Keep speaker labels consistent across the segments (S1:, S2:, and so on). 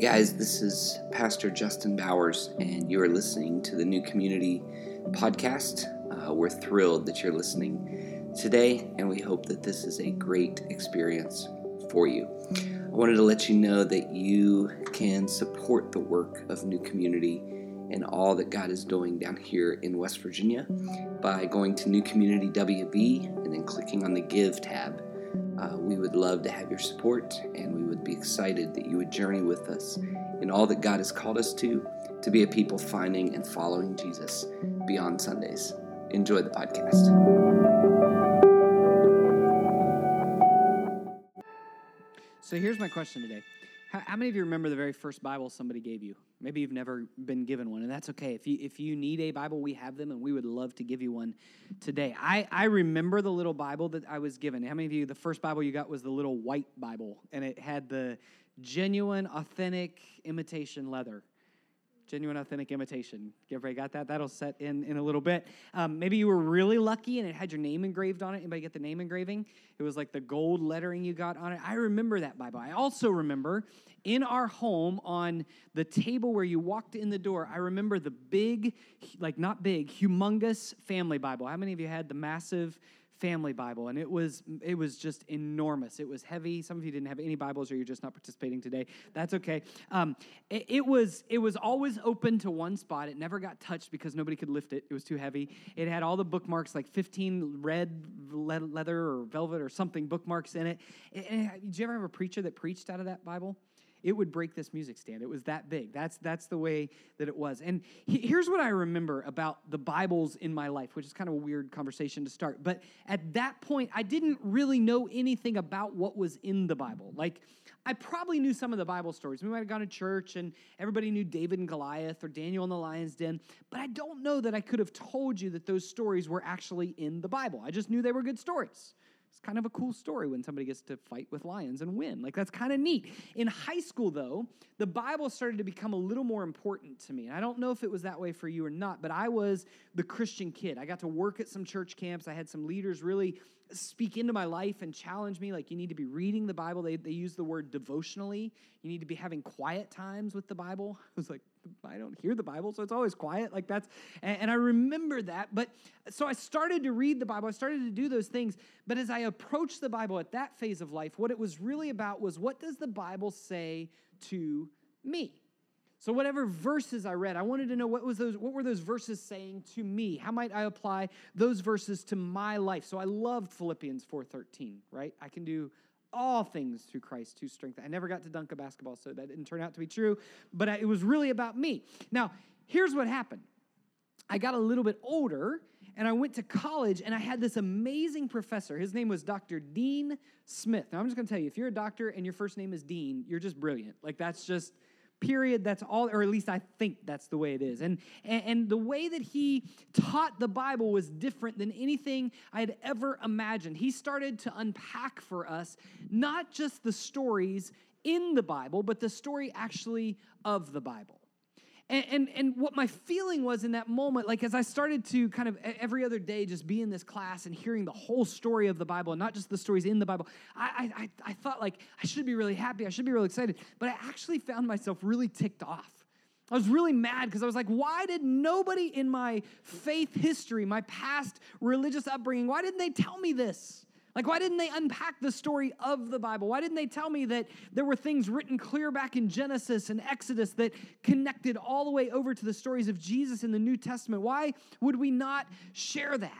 S1: guys, this is Pastor Justin Bowers, and you are listening to the New Community Podcast. Uh, we're thrilled that you're listening today, and we hope that this is a great experience for you. I wanted to let you know that you can support the work of New Community and all that God is doing down here in West Virginia by going to New Community WV and then clicking on the Give tab. Uh, we would love to have your support, and we would be excited that you would journey with us in all that God has called us to, to be a people finding and following Jesus beyond Sundays. Enjoy the podcast.
S2: So here's my question today. How, how, many of you remember the very first Bible somebody gave you? Maybe you've never been given one, and that's okay. If you, if you need a Bible, we have them, and we would love to give you one today. I, I remember the little Bible that I was given. How many of you, the first Bible you got was the little white Bible, and it had the genuine, authentic imitation leather? Genuine, authentic imitation. Everybody got that? That'll set in in a little bit. Um, maybe you were really lucky and it had your name engraved on it. Anybody get the name engraving? It was like the gold lettering you got on it. I remember that Bible. I also remember in our home on the table where you walked in the door, I remember the big, like not big, humongous family Bible. How many of you had the massive family Bible, and it was it was just enormous. It was heavy. Some of you didn't have any Bibles, or you're just not participating today. That's okay. Um, it, it, was it was always open to one spot. It never got touched because nobody could lift it. It was too heavy. It had all the bookmarks, like 15 red leather or velvet or something bookmarks in it. And, did you ever have a preacher that preached out of that Bible? It would break this music stand. It was that big. That's that's the way that it was. And he, here's what I remember about the Bibles in my life, which is kind of a weird conversation to start. But at that point, I didn't really know anything about what was in the Bible. Like I probably knew some of the Bible stories. We might have gone to church and everybody knew David and Goliath or Daniel in the lion's den, but I don't know that I could have told you that those stories were actually in the Bible. I just knew they were good stories. It's kind of a cool story when somebody gets to fight with lions and win. Like, that's kind of neat. In high school, though, the Bible started to become a little more important to me. And I don't know if it was that way for you or not, but I was the Christian kid. I got to work at some church camps. I had some leaders really speak into my life and challenge me. Like, you need to be reading the Bible. They, they use the word devotionally. You need to be having quiet times with the Bible. I was like, I don't hear the Bible, so it's always quiet. Like that's, and, and, I remember that. But so I started to read the Bible. I started to do those things. But as I approached the Bible at that phase of life, what it was really about was what does the Bible say to me? So whatever verses I read, I wanted to know what was those what were those verses saying to me? How might I apply those verses to my life? So I loved Philippians 4:13, right? I can do all things through Christ who strengthens. I never got to dunk a basketball, so that didn't turn out to be true, but uh, it was really about me. Now, here's what happened I got a little bit older and I went to college and I had this amazing professor. His name was Dr. Dean Smith. Now, I'm just gonna tell you if you're a doctor and your first name is Dean, you're just brilliant. Like, that's just period that's all or at least i think that's the way it is. And, and, the way that he taught the bible was different than anything i had ever imagined. He started to unpack for us not just the stories in the bible but the story actually of the bible and, and, and what my feeling was in that moment, like as I started to kind of every other day just be in this class and hearing the whole story of the Bible, and not just the stories in the Bible, I, I, I thought like I should be really happy, I should be really excited. But I actually found myself really ticked off. I was really mad because I was like, why did nobody in my faith history, my past religious upbringing, why didn't they tell me this? Like, why didn't they unpack the story of the Bible? Why didn't they tell me that there were things written clear back in Genesis and Exodus that connected all the way over to the stories of Jesus in the New Testament? Why would we not share that?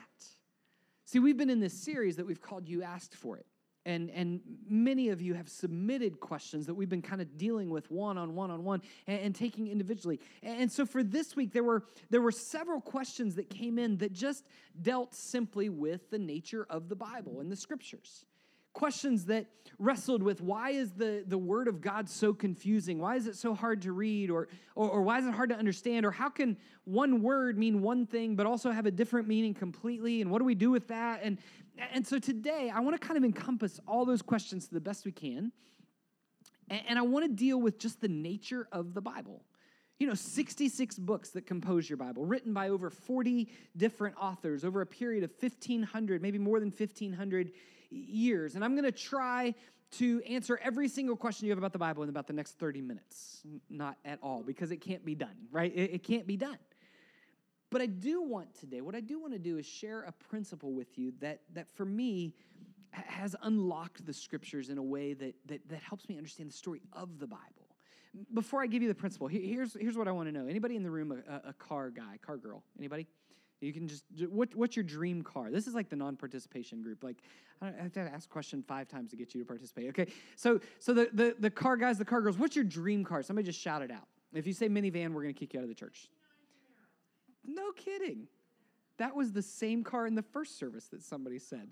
S2: See, we've been in this series that we've called You Asked For It. And, and many of you have submitted questions that we've been kind of dealing with one on one on one and, and taking individually. And so for this week, there were, there were several questions that came in that just dealt simply with the nature of the Bible and the scriptures. Questions that wrestled with why is the, the word of God so confusing? Why is it so hard to read? Or, or, or why is it hard to understand? Or how can one word mean one thing but also have a different meaning completely? And what do we do with that? And, and so today, I want to kind of encompass all those questions to the best we can. And I want to deal with just the nature of the Bible. You know, 66 books that compose your Bible, written by over 40 different authors over a period of 1,500, maybe more than 1,500 years. And I'm going to try to answer every single question you have about the Bible in about the next 30 minutes. Not at all, because it can't be done, right? It, it can't be done. But I do want today, what I do want to do is share a principle with you that, that for me has unlocked the scriptures in a way that, that, that helps me understand the story of the Bible. Before I give you the principle, here's, here's what I want to know. Anybody in the room a, a car guy, car girl? Anybody? You can just what, what's your dream car? This is like the non-participation group. Like I have to ask a question five times to get you to participate. Okay, so so the the, the car guys, the car girls. What's your dream car? Somebody just shout it out. If you say minivan, we're gonna kick you out of the church. No kidding. That was the same car in the first service that somebody said.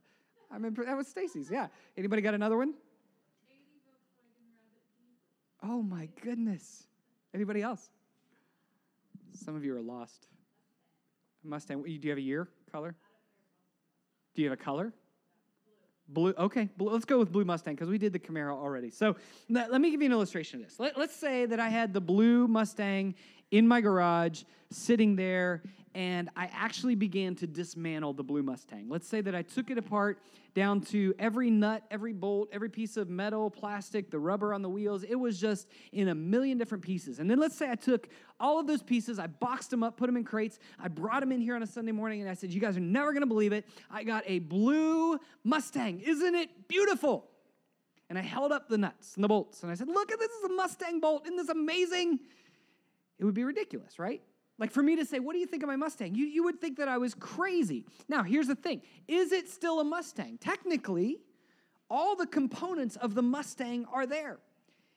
S2: I mean, that was Stacy's. Yeah. Anybody got another one? Oh my goodness. Anybody else? Some of you are lost. Mustang. Do you have a year color? Do you have a color? Blue. Okay, blue. let's go with blue Mustang because we did the Camaro already. So let, let, me give you an illustration of this. Let, let's say that I had the blue Mustang in my garage sitting there and I actually began to dismantle the Blue Mustang. Let's say that I took it apart down to every nut, every bolt, every piece of metal, plastic, the rubber on the wheels. It was just in a million different pieces. And then let's say I took all of those pieces, I boxed them up, put them in crates, I brought them in here on a Sunday morning, and I said, You guys are never gonna believe it. I got a blue Mustang. Isn't it beautiful? And I held up the nuts and the bolts, and I said, Look at this, this is a Mustang bolt. Isn't this amazing? It would be ridiculous, right? Like for me to say, what do you think of my Mustang? You, you would think that I was crazy. Now, here's the thing is it still a Mustang? Technically, all the components of the Mustang are there.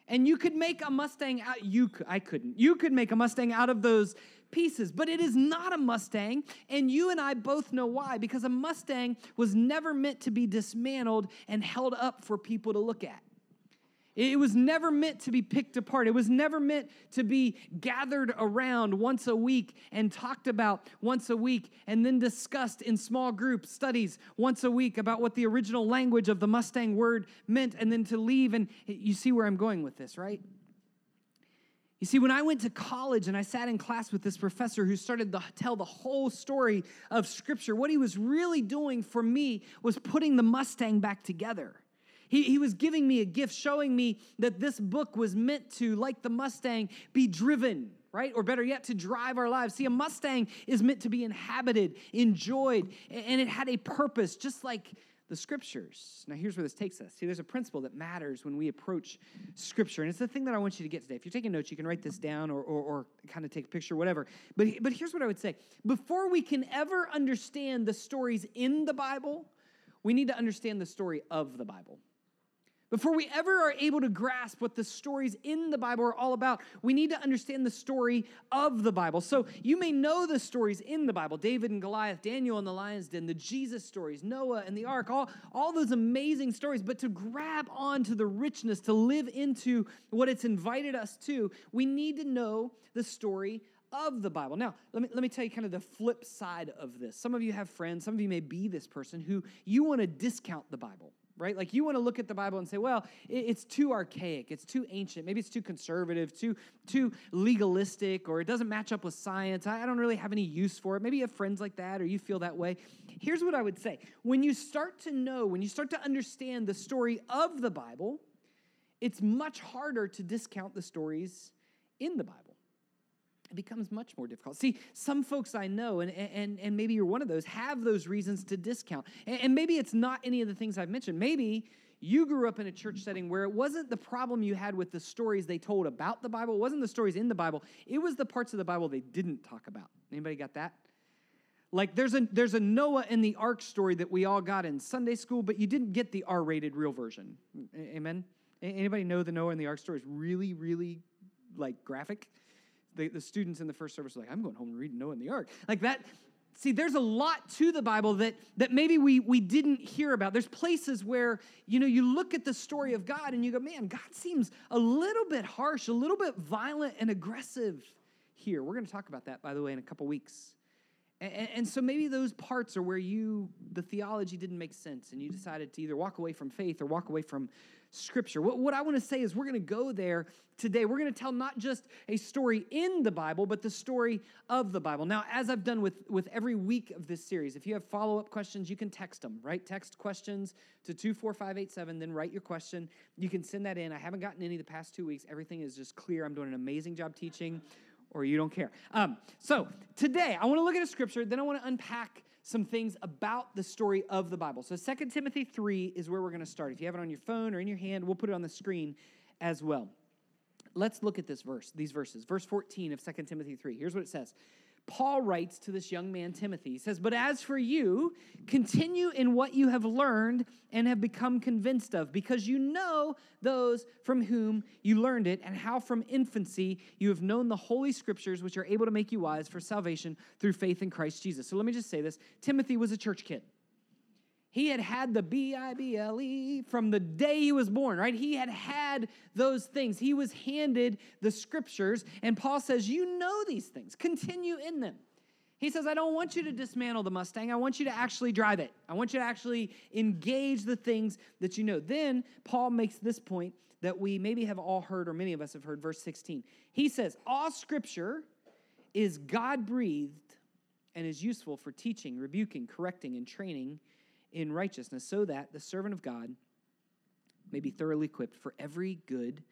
S2: And you could make a Mustang out, you I couldn't. You could make a Mustang out of those pieces, but it is not a Mustang, and you and I both know why because a Mustang was never meant to be dismantled and held up for people to look at. It was never meant to be picked apart. It was never meant to be gathered around once a week and talked about once a week and then discussed in small group studies once a week about what the original language of the Mustang word meant and then to leave. And you see where I'm going with this, right? You see, when I went to college and I sat in class with this professor who started to tell the whole story of Scripture, what he was really doing for me was putting the Mustang back together. He, he was giving me a gift, showing me that this book was meant to, like the Mustang, be driven right? Or better yet, to drive our lives. See, a Mustang is meant to be inhabited, enjoyed, and it had a purpose, just like the scriptures. Now, here's where this takes us. See, there's a principle that matters when we approach scripture, and it's the thing that I want you to get today. If you're taking notes, you can write this down or, or, or kind of take a picture, whatever. But, but here's what I would say before we can ever understand the stories in the Bible, we need to understand the story of the Bible. Before we ever are able to grasp what the stories in the Bible are all about, we need to understand the story of the Bible. So you may know the stories in the Bible David and Goliath, Daniel and the lion's den, the Jesus stories, Noah and the ark, all, all those amazing stories. But to grab onto the richness, to live into what it's invited us to, we need to know the story of the Bible. Now, let me, let me tell you kind of the flip side of this. Some of you have friends, some of you may be this person who you want to discount the Bible right? Like you want to look at the Bible and say, well, it's too archaic, it's too ancient, maybe it's too conservative, too too legalistic, or it doesn't match up with science. I don't really have any use for it. Maybe you have friends like that, or you feel that way. Here's what I would say: when you start to know, when you start to understand the story of the Bible, it's much harder to discount the stories in the Bible it becomes much more difficult. See, some folks I know, and, and, and maybe you're one of those, have those reasons to discount. And, and maybe it's not any of the things I've mentioned. Maybe you grew up in a church setting where it wasn't the problem you had with the stories they told about the Bible, it wasn't the stories in the Bible, it was the parts of the Bible they didn't talk about. Anybody got that? Like there's a there's a Noah and the Ark story that we all got in Sunday school, but you didn't get the R-rated real version. Amen. Anybody know the Noah and the Ark story is really, really like graphic? The, the students in the first service were like, I'm going home and reading Noah and the Ark. Like that, see there's a lot to the bible that that maybe we we didn't hear about. There's places where you know you look at the story of god and you go man god seems a little bit harsh a little bit violent and aggressive here. We're going to talk about that by the way in a couple weeks. And, and, so maybe those parts are where you, the theology didn't make sense, and you decided to either walk away from faith or walk away from Scripture. What, what I want to say is we're going to go there today. We're going to tell not just a story in the Bible, but the story of the Bible. Now, as I've done with, with every week of this series, if you have follow up questions, you can text them, right? Text questions to 24587, then write your question. You can send that in. I haven't gotten any the past two weeks. Everything is just clear. I'm doing an amazing job teaching, or you don't care. Um, so today, I want to look at a scripture, then I want to unpack some things about the story of the Bible. So 2 Timothy 3 is where we're going to start. If you have it on your phone or in your hand, we'll put it on the screen as well. Let's look at this verse, these verses. Verse 14 of 2 Timothy 3. Here's what it says. Paul writes to this young man Timothy. He says, But as for you, continue in what you have learned and have become convinced of, because you know those from whom you learned it, and how from infancy you have known the holy scriptures, which are able to make you wise for salvation through faith in Christ Jesus. So let me just say this Timothy was a church kid. He had had the B I B L E from the day he was born, right? He had had those things. He was handed the scriptures, and Paul says, You know these things, continue in them. He says, I don't want you to dismantle the Mustang. I want you to actually drive it. I want you to actually engage the things that you know. Then Paul makes this point that we maybe have all heard, or many of us have heard, verse 16. He says, All scripture is God breathed and is useful for teaching, rebuking, correcting, and training in righteousness, so that the servant of God may be thoroughly equipped for every good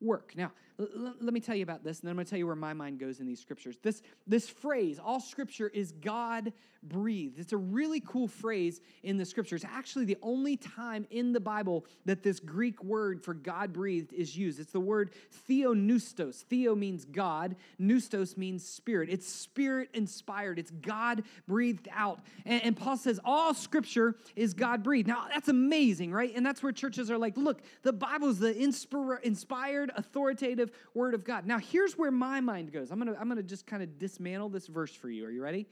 S2: work. Now, l- let me tell you about this, and then I'm going to tell you where my mind goes in these scriptures. This, this phrase, all scripture is God breathed. It's a really cool phrase in the scriptures. Actually, the only time in the Bible that this Greek word for God breathed is used. It's the word theopneustos. Theo means God, pneustos means spirit. It's spirit inspired, it's God breathed out. And, and Paul says, all scripture is God breathed. Now, that's amazing, right? And that's where churches are like, look, the Bible is the inspired, authoritative word of God. Now, here's where my mind goes. I'm going to I'm to just kind of dismantle this verse for you. Are you ready?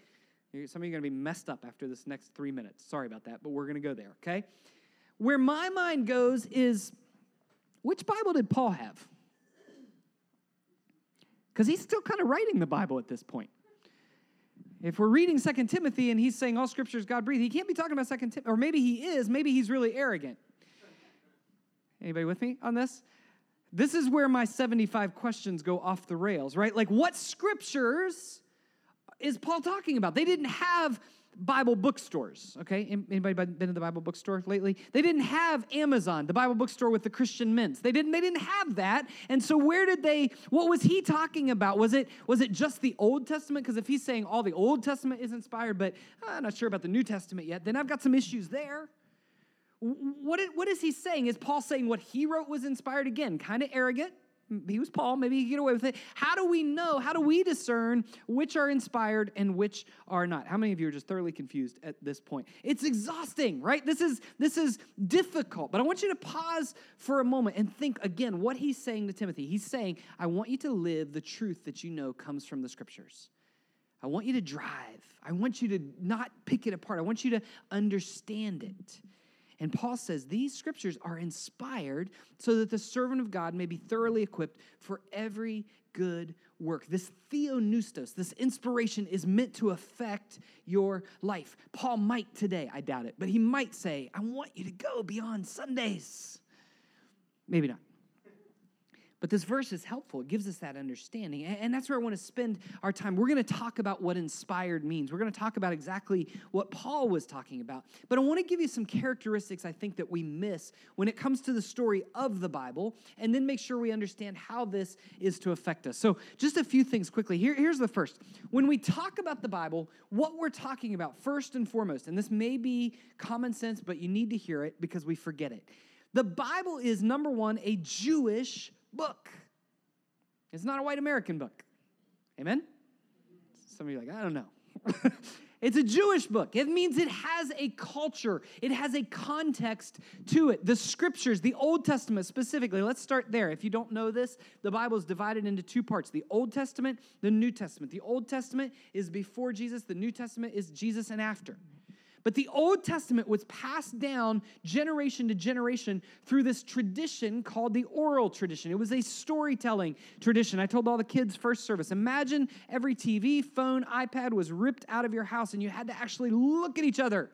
S2: Some of you are going to be messed up after this next three minutes. Sorry about that, but we're going to go there, okay? Where my mind goes is which Bible did Paul have? Because he's still kind of writing the Bible at this point. If we're reading Second Timothy and he's saying all scripture is God breathed, he can't be talking about Second Timothy, or maybe he is, maybe he's really arrogant. Anybody with me on this? This is where my 75 questions go off the rails, right? Like, what scriptures is Paul talking about? They didn't have Bible bookstores, okay? Anybody been to the Bible bookstore lately? They didn't have Amazon, the Bible bookstore with the Christian mints. They didn't they didn't have that. And so where did they what was he talking about? Was it was it just the Old Testament? Because if he's saying all the Old Testament is inspired, but ah, I'm not sure about the New Testament yet, then I've got some issues there. What, what is he saying? Is Paul saying what he wrote was inspired? Again, kind of arrogant, he was Paul, maybe he could get away with it. How do we know, how do we discern which are inspired and which are not? How many of you are just thoroughly confused at this point? It's exhausting, right? This is this is difficult. But I want you to pause for a moment and think again what he's saying to Timothy. He's saying, I want you to live the truth that you know comes from the scriptures. I want you to drive. I want you to not pick it apart. I want you to understand it. And Paul says these scriptures are inspired so that the servant of God may be thoroughly equipped for every good work. This theopneustos, this inspiration is meant to affect your life. Paul might today, I doubt it, but he might say, I want you to go beyond Sundays. Maybe not. But this verse is helpful. It gives us that understanding. And that's where I want to spend our time. We're going to talk about what inspired means. We're going to talk about exactly what Paul was talking about. But I want to give you some characteristics I think that we miss when it comes to the story of the Bible, and then make sure we understand how this is to affect us. So, just a few things quickly. Here, here's the first. When we talk about the Bible, what we're talking about, first and foremost, and this may be common sense, but you need to hear it because we forget it. The Bible is number one, a Jewish book. It's not a white American book. Amen? Some of you like, I don't know. it's a Jewish book. It means it has a culture, it has a context to it. The scriptures, the Old Testament specifically, let's start there. If you don't know this, the Bible is divided into two parts the Old Testament, the New Testament. The Old Testament is before Jesus, the New Testament is Jesus and after. But the Old Testament was passed down generation to generation through this tradition called the oral tradition. It was a storytelling tradition. I told all the kids first service imagine every TV, phone, iPad was ripped out of your house and you had to actually look at each other.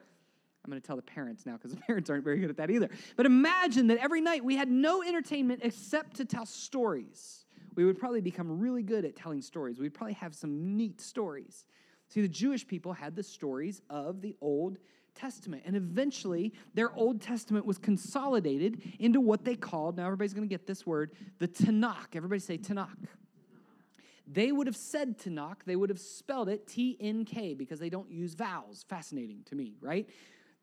S2: I'm going to tell the parents now because the parents aren't very good at that either. But imagine that every night we had no entertainment except to tell stories. We would probably become really good at telling stories. We'd probably have some neat stories. See, the Jewish people had the stories of the Old Testament. And eventually, their Old Testament was consolidated into what they called, now everybody's going to get this word, the Tanakh. Everybody say Tanakh. They would have said Tanakh, they would have spelled it T N K because they don't use vowels. Fascinating to me, right?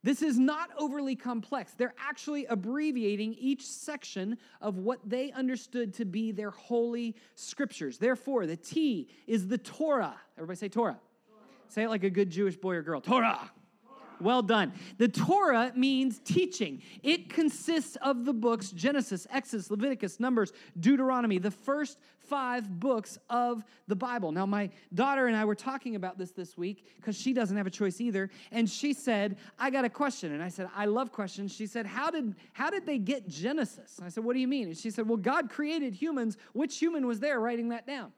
S2: This is not overly complex. They're actually abbreviating each section of what they understood to be their holy scriptures. Therefore, the T is the Torah. Everybody say Torah. Say it like a good Jewish boy or girl Torah. Well done. The Torah means teaching. It consists of the books Genesis, Exodus, Leviticus, Numbers, Deuteronomy, the first five books of the Bible. Now, my daughter and I were talking about this this week because she doesn't have a choice either. And she said, I got a question. And I said, I love questions. She said, How did, how did they get Genesis? And I said, What do you mean? And she said, Well, God created humans. Which human was there writing that down?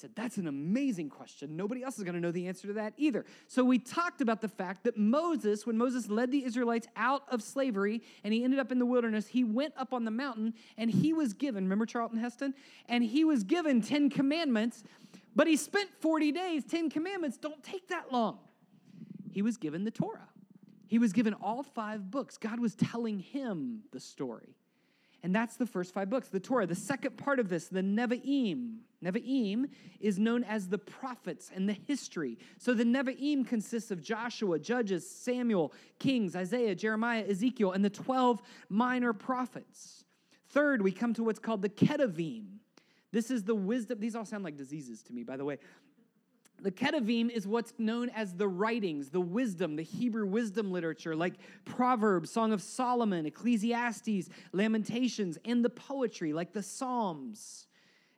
S2: Said, That's an amazing question. Nobody else is going to know the answer to that either. So we talked about the fact that Moses, when Moses led the Israelites out of slavery and he ended up in the wilderness, he went up on the mountain and he was given, remember Charlton Heston? And he was given 10 commandments, but he spent 40 days. 10 commandments don't take that long. He was given the Torah. He was given all five books. God was telling him the story. And that's the first five books, the Torah. The second part of this, the Nevi'im. Nevi'im is known as the prophets and the history. So the Nevi'im consists of Joshua, Judges, Samuel, Kings, Isaiah, Jeremiah, Ezekiel, and the 12 minor prophets. Third, we come to what's called the Ketuvim. This is the wisdom. These all sound like diseases to me, by the way. The Ketuvim is what's known as the writings, the wisdom, the Hebrew wisdom literature, like Proverbs, Song of Solomon, Ecclesiastes, Lamentations, and the poetry, like the Psalms.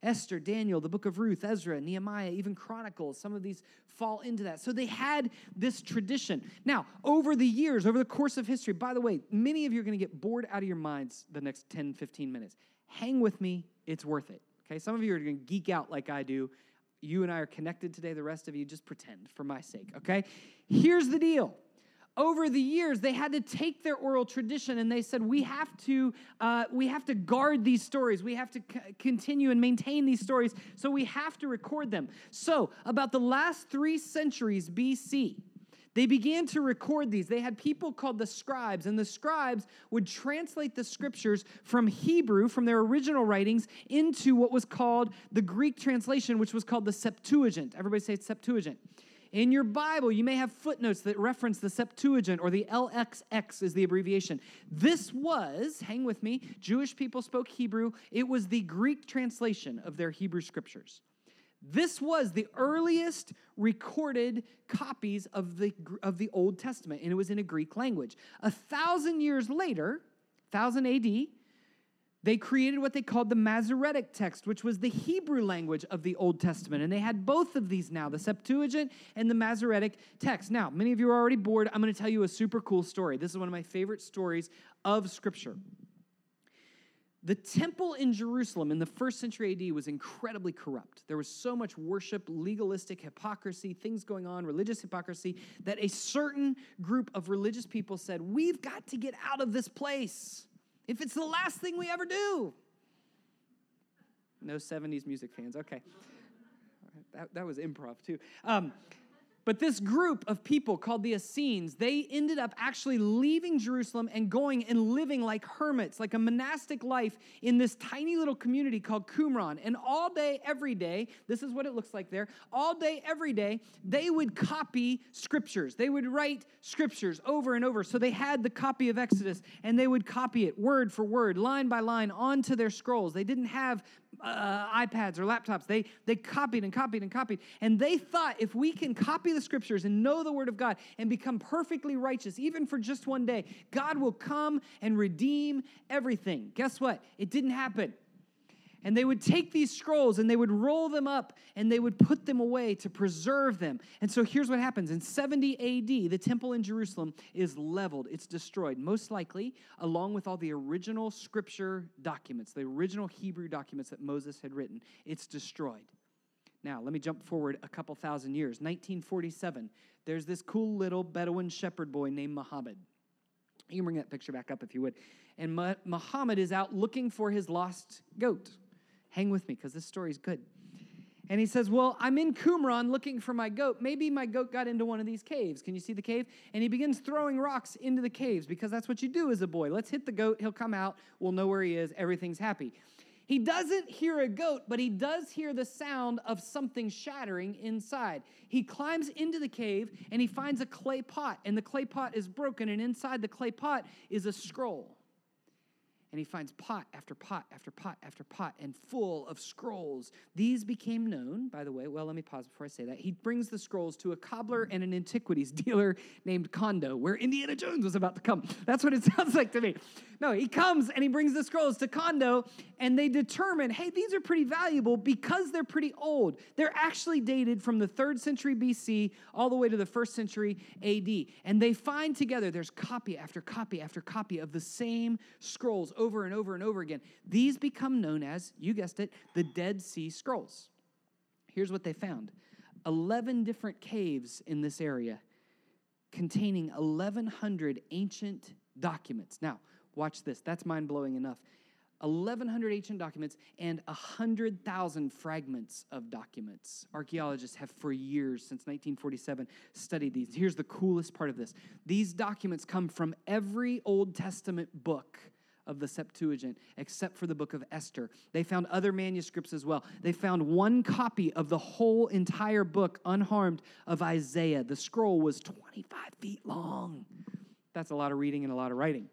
S2: Esther, Daniel, the book of Ruth, Ezra, Nehemiah, even Chronicles, some of these fall into that. So they had this tradition. Now, over the years, over the course of history, by the way, many of you are going to get bored out of your minds the next 10, 15 minutes. Hang with me, it's worth it. Okay, some of you are going to geek out like I do you and I are connected today. The rest of you just pretend for my sake, okay? Here's the deal. Over the years, they had to take their oral tradition and they said, we have to, uh, we have to guard these stories. We have to c- continue and maintain these stories. So we have to record them. So, about the last three centuries BC, they began to record these. They had people called the scribes, and the scribes would translate the scriptures from Hebrew, from their original writings, into what was called the Greek translation, which was called the Septuagint. Everybody say Septuagint. In your Bible, you may have footnotes that reference the Septuagint or the LXX is the abbreviation. This was, hang with me, Jewish people spoke Hebrew. It was the Greek translation of their Hebrew scriptures. This was the earliest recorded copies of the, of the Old Testament, and it was in a Greek language. A thousand years later, 1000 AD, they created what they called the Masoretic text, which was the Hebrew language of the Old Testament. And they had both of these now, the Septuagint and the Masoretic text. Now, many of you are already bored. I'm going to tell you a super cool story. This is one of my favorite stories of Scripture. The temple in Jerusalem in the first century AD was incredibly corrupt. There was so much worship, legalistic hypocrisy, things going on, religious hypocrisy, that a certain group of religious people said, We've got to get out of this place if it's the last thing we ever do. No 70s music fans, okay. That, that was improv too. Um, but this group of people called the Essenes, they ended up actually leaving Jerusalem and going and living like hermits, like a monastic life in this tiny little community called Qumran. And all day, every day, this is what it looks like there, all day, every day, they would copy scriptures. They would write scriptures over and over. So they had the copy of Exodus and they would copy it word for word, line by line, onto their scrolls. They didn't have uh, iPads or laptops. They, they copied and copied and copied. And they thought if we can copy the scriptures and know the word of God and become perfectly righteous, even for just one day, God will come and redeem everything. Guess what? It didn't happen. And they would take these scrolls and they would roll them up and they would put them away to preserve them. And so here's what happens in 70 AD, the temple in Jerusalem is leveled, it's destroyed, most likely along with all the original scripture documents, the original Hebrew documents that Moses had written. It's destroyed. Now, let me jump forward a couple thousand years. 1947, there's this cool little Bedouin shepherd boy named Muhammad. You can bring that picture back up if you would. And Muhammad is out looking for his lost goat. Hang with me because this story is good. And he says, Well, I'm in Qumran looking for my goat. Maybe my goat got into one of these caves. Can you see the cave? And he begins throwing rocks into the caves because that's what you do as a boy. Let's hit the goat. He'll come out. We'll know where he is. Everything's happy. He doesn't hear a goat, but he does hear the sound of something shattering inside. He climbs into the cave and he finds a clay pot, and the clay pot is broken, and inside the clay pot is a scroll and he finds pot after pot after pot after pot and full of scrolls. These became known, by the way. Well, let me pause before I say that. He brings the scrolls to a cobbler and an antiquities dealer named Kando, where Indiana Jones was about to come. That's what it sounds like to me. No, he comes and he brings the scrolls to Kando, and they determine hey, these are pretty valuable because they're pretty old. They're actually dated from the third century BC all the way to the first century AD. And they find together, there's copy after copy after copy of the same scrolls over and over and over again. These become known as, you guessed it, the Dead Sea Scrolls. Here's what they found 11 different caves in this area containing 1,100 ancient documents. Now, watch this. That's mind blowing enough. 1,100 ancient documents and 100,000 fragments of documents. Archaeologists have, for years, since 1947, studied these. Here's the coolest part of this these documents come from every Old Testament book of the Septuagint, except for the book of Esther. They found other manuscripts as well. They found one copy of the whole entire book, unharmed, of Isaiah. The scroll was 25 feet long. That's a lot of reading and a lot of writing.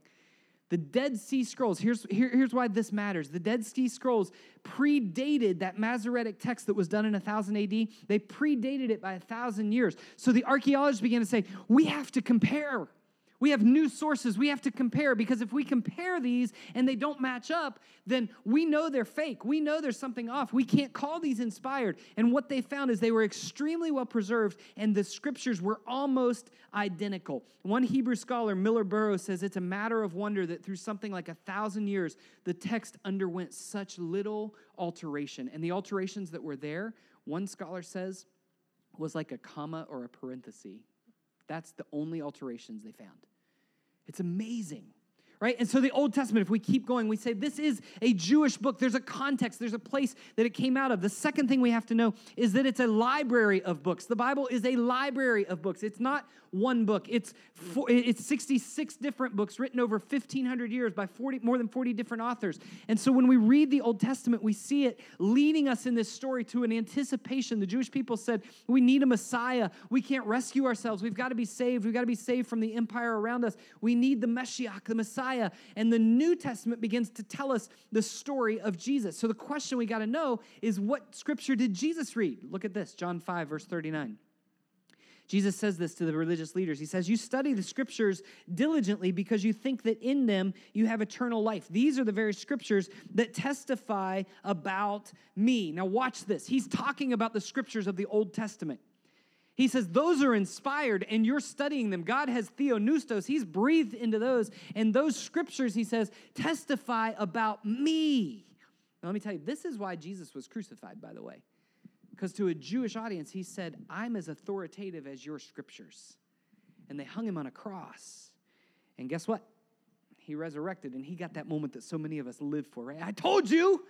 S2: The Dead Sea Scrolls, here's, here, here's why this matters. The Dead Sea Scrolls predated that Masoretic text that was done in 1000 AD. They predated it by a thousand years. So the archaeologists began to say, we have to compare. We have new sources we have to compare because if we compare these and they don't match up, then we know they're fake. We know there's something off. We can't call these inspired. And what they found is they were extremely well preserved and the scriptures were almost identical. One Hebrew scholar, Miller Burrows, says it's a matter of wonder that through something like a thousand years, the text underwent such little alteration. And the alterations that were there, one scholar says, was like a comma or a parenthesis. That's the only alterations they found. It's amazing right? And so the Old Testament, if we keep going, we say this is a Jewish book. There's a context, there's a place that it came out of. The second thing we have to know is that it's a library of books. The Bible is a library of books. It's not one book. It's four, it's 66 different books written over 1500 years by 40 more than 40 different authors. And so when we read the Old Testament, we see it leading us in this story to an anticipation. The Jewish people said, "We need a Messiah. We can't rescue ourselves. We've got to be saved. We've got to be saved from the empire around us. We need the Messiah, the Messiah." And the New Testament begins to tell us the story of Jesus. So the question we got to know is what scripture did Jesus read? Look at this, John 5 verse 39. Jesus says this to the religious leaders. He says, You study the scriptures diligently because you think that in them you have eternal life. These are the very scriptures that testify about me. Now, watch this. He's talking about the scriptures of the Old Testament. He says, Those are inspired and you're studying them. God has theopneustos, He's breathed into those. And those scriptures, He says, testify about me. Now, let me tell you, this is why Jesus was crucified, by the way. Because to a Jewish audience, he said, I'm as authoritative as your scriptures. And they hung him on a cross. And guess what? He resurrected and he got that moment that so many of us live for, right? I told you.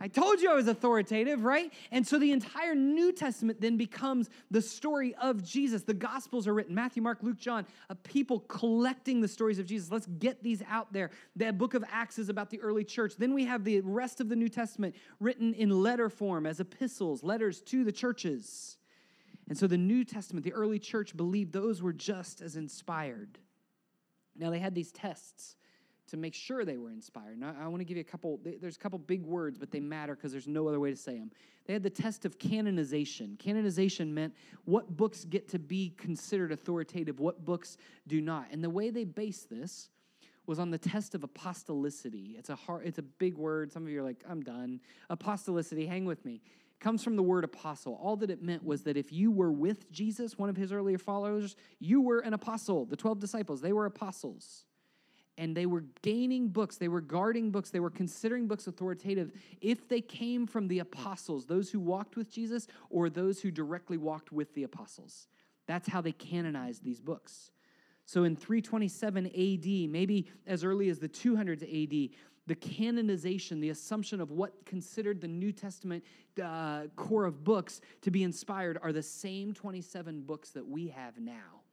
S2: I told you I was authoritative, right? And so the entire New Testament then becomes the story of Jesus. The Gospels are written Matthew, Mark, Luke, John, a people collecting the stories of Jesus. Let's get these out there. The book of Acts is about the early church. Then we have the rest of the New Testament written in letter form as epistles, letters to the churches. And so the New Testament, the early church believed those were just as inspired. Now they had these tests to make sure they were inspired. Now, I want to give you a couple, there's a couple big words, but they matter because there's no other way to say them. They had the test of canonization. Canonization meant what books get to be considered authoritative, what books do not. And the way they based this was on the test of apostolicity. It's a hard, it's a big word. Some of you are like, I'm done. Apostolicity, hang with me. It comes from the word apostle. All that it meant was that if you were with Jesus, one of his earlier followers, you were an apostle. The 12 disciples, they were apostles. And they were gaining books, they were guarding books, they were considering books authoritative if they came from the apostles, those who walked with Jesus or those who directly walked with the apostles. That's how they canonized these books. So in 327 AD, maybe as early as the 200s AD, the canonization, the assumption of what considered the New Testament uh, core of books to be inspired are the same 27 books that we have now.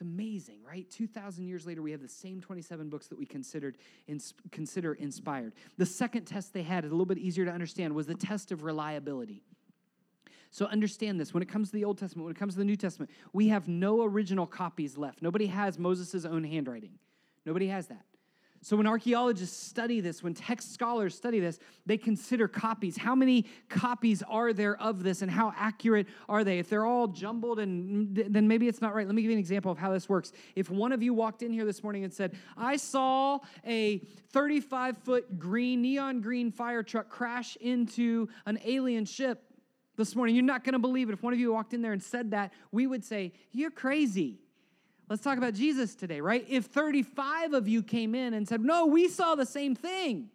S2: It's amazing, right? 2,000 years later, we have the same 27 books that we considered ins- consider inspired. The second test they had, a little bit easier to understand, was the test of reliability. So understand this when it comes to the Old Testament, when it comes to the New Testament, we have no original copies left. Nobody has Moses' own handwriting. Nobody has that. So when archaeologists study this, when text scholars study this, they consider copies. How many copies are there of this and how accurate are they? If they're all jumbled and then maybe it's not right. Let me give you an example of how this works. If one of you walked in here this morning and said, "I saw a 35-foot green neon green fire truck crash into an alien ship this morning. You're not going to believe it. If one of you walked in there and said that, we would say, You're crazy. Let's talk about Jesus today, right? If 35 of you came in and said, No, we saw the same thing,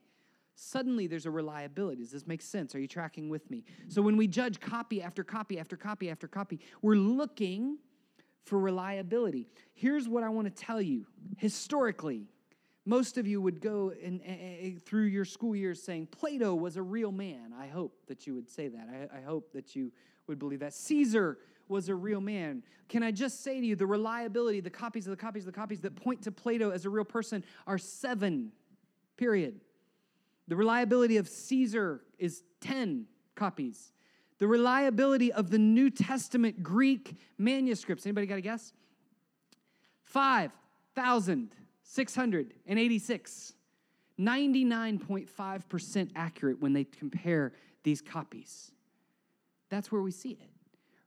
S2: suddenly there's a reliability. Does this make sense? Are you tracking with me? So when we judge copy after copy after copy after copy, we're looking for reliability. Here's what I want to tell you historically, most of you would go in, uh, through your school years saying Plato was a real man. I hope that you would say that. I, I hope that you would believe that. Caesar was a real man. Can I just say to you, the reliability, the copies of the copies of the copies that point to Plato as a real person are seven, period. The reliability of Caesar is 10 copies. The reliability of the New Testament Greek manuscripts, anybody got a guess? 5,000. 686. 99.5% accurate when they compare these copies. That's where we see it.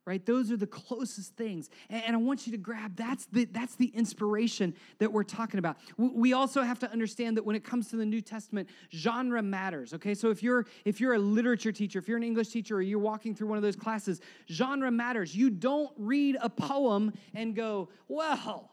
S2: Right? Those are the closest things. And, I want you to grab that's the that's the inspiration that we're talking about. We also have to understand that when it comes to the New Testament, genre matters. Okay? So if you're if you're a literature teacher, if you're an English teacher or you're walking through one of those classes, genre matters. You don't read a poem and go, "Well,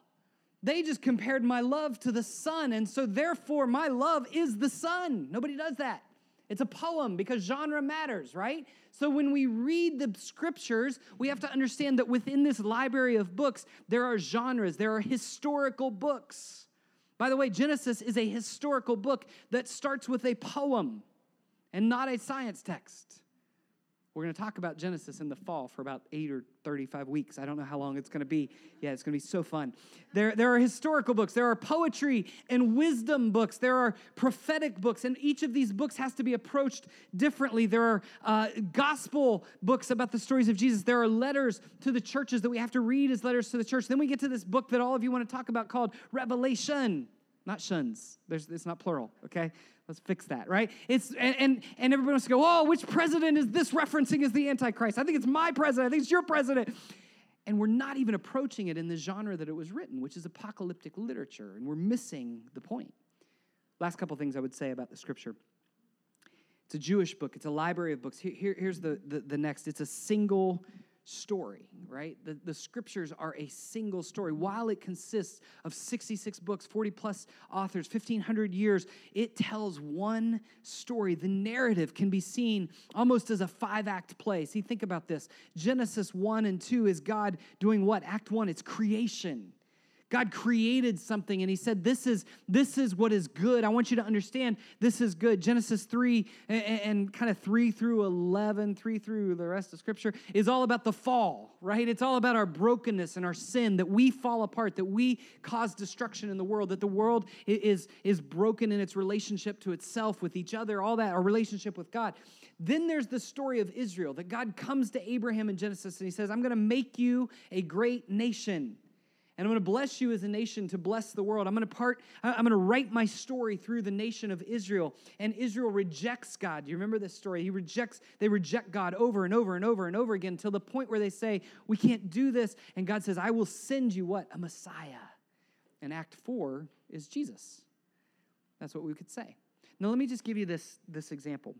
S2: they just compared my love to the sun, and so therefore my love is the sun. Nobody does that. It's a poem because genre matters, right? So when we read the scriptures, we have to understand that within this library of books, there are genres, there are historical books. By the way, Genesis is a historical book that starts with a poem and not a science text. We're going to talk about Genesis in the fall for about eight or 35 weeks. I don't know how long it's going to be. Yeah, it's going to be so fun. There, there are historical books, there are poetry and wisdom books, there are prophetic books, and each of these books has to be approached differently. There are uh, gospel books about the stories of Jesus, there are letters to the churches that we have to read as letters to the church. Then we get to this book that all of you want to talk about called Revelation. Not shuns. There's, it's not plural, okay? Let's fix that, right? It's and, and and everybody wants to go, oh, which president is this referencing as the Antichrist? I think it's my president. I think it's your president. And we're not even approaching it in the genre that it was written, which is apocalyptic literature, and we're missing the point. Last couple things I would say about the scripture. It's a Jewish book, it's a library of books. Here, here, here's the, the, the next it's a single story, right? The, the scriptures are a single story. While it consists of 66 books, 40 plus authors, 1,500 years, it tells one story. The narrative can be seen almost as a five act play. See, think about this Genesis 1 and 2 is God doing what? Act 1, it's creation. God created something and he said, This is, this is what is good. I want you to understand this is good. Genesis 3 and, and, kind of 3 through 11, 3 through the rest of Scripture is all about the fall, right? It's all about our brokenness and our sin, that we fall apart, that we cause destruction in the world, that the world is, is broken in its relationship to itself, with each other, all that, our relationship with God. Then there's the story of Israel, that God comes to Abraham in Genesis and he says, I'm going to make you a great nation. And I'm going to bless you as a nation to bless the world. I'm going to part I'm going to write my story through the nation of Israel. And Israel rejects God. Do you remember this story? He rejects they reject God over and over and over and over again until the point where they say, "We can't do this." And God says, "I will send you what? A Messiah." And act 4 is Jesus. That's what we could say. Now, let me just give you this, this example.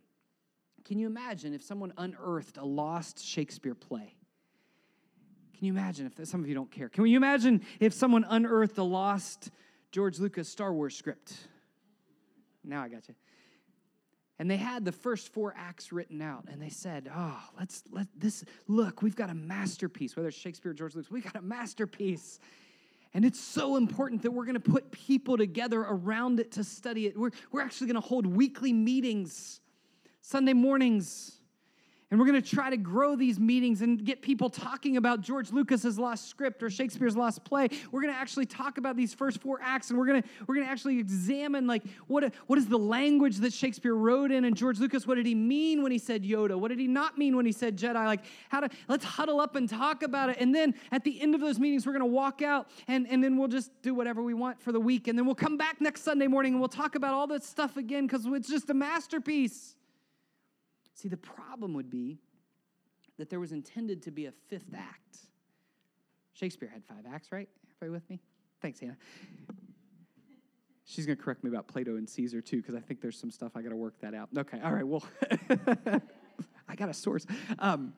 S2: Can you imagine if someone unearthed a lost Shakespeare play? Can you imagine if some of you don't care? Can you imagine if someone unearthed a lost George Lucas Star Wars script? Now I got you. And they had the first four acts written out, and they said, "Oh, let's let this look. We've got a masterpiece. Whether it's Shakespeare or George Lucas, we've got a masterpiece." And it's so important that we're going to put people together around it to study it. We're, we're actually going to hold weekly meetings, Sunday mornings, and we're going to try to grow these meetings and get people talking about George Lucas's lost script or Shakespeare's lost play. We're going to actually talk about these first four acts and we're going to we're going to actually examine like what what is the language that Shakespeare wrote in and George Lucas what did he mean when he said Yoda? What did he not mean when he said Jedi? Like how to let's huddle up and talk about it. And then at the end of those meetings we're going to walk out and and then we'll just do whatever we want for the week and then we'll come back next Sunday morning and we'll talk about all this stuff again cuz it's just a masterpiece. See, the problem would be that there was intended to be a fifth act. Shakespeare had five acts, right? Everybody with me? Thanks, Hannah. She's going to correct me about Plato and Caesar too, because I think there's some stuff I got to work that out. Okay, all right, well, I got a source. Um,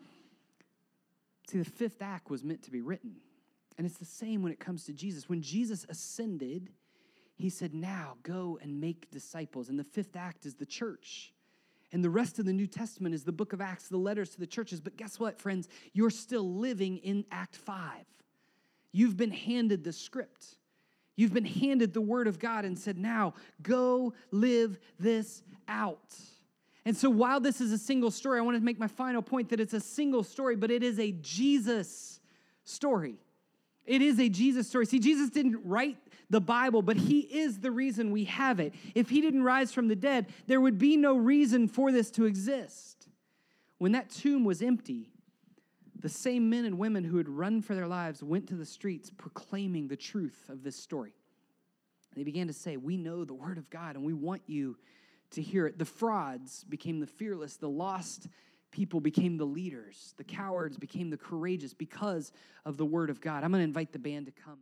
S2: see, the fifth act was meant to be written. And it's the same when it comes to Jesus. When Jesus ascended, he said, Now go and make disciples. And the fifth act is the church. And the rest of the New Testament is the book of Acts, the letters to the churches. But guess what, friends? You're still living in Act 5. You've been handed the script. You've been handed the word of God and said, now go live this out. And so while this is a single story, I want to make my final point that it's a single story, but it is a Jesus story. It is a Jesus story. See, Jesus didn't write the Bible, but He is the reason we have it. If He didn't rise from the dead, there would be no reason for this to exist. When that tomb was empty, the same men and women who had run for their lives went to the streets proclaiming the truth of this story. They began to say, We know the Word of God and we want you to hear it. The frauds became the fearless, the lost people became the leaders, the cowards became the courageous because of the Word of God. I'm going to invite the band to come.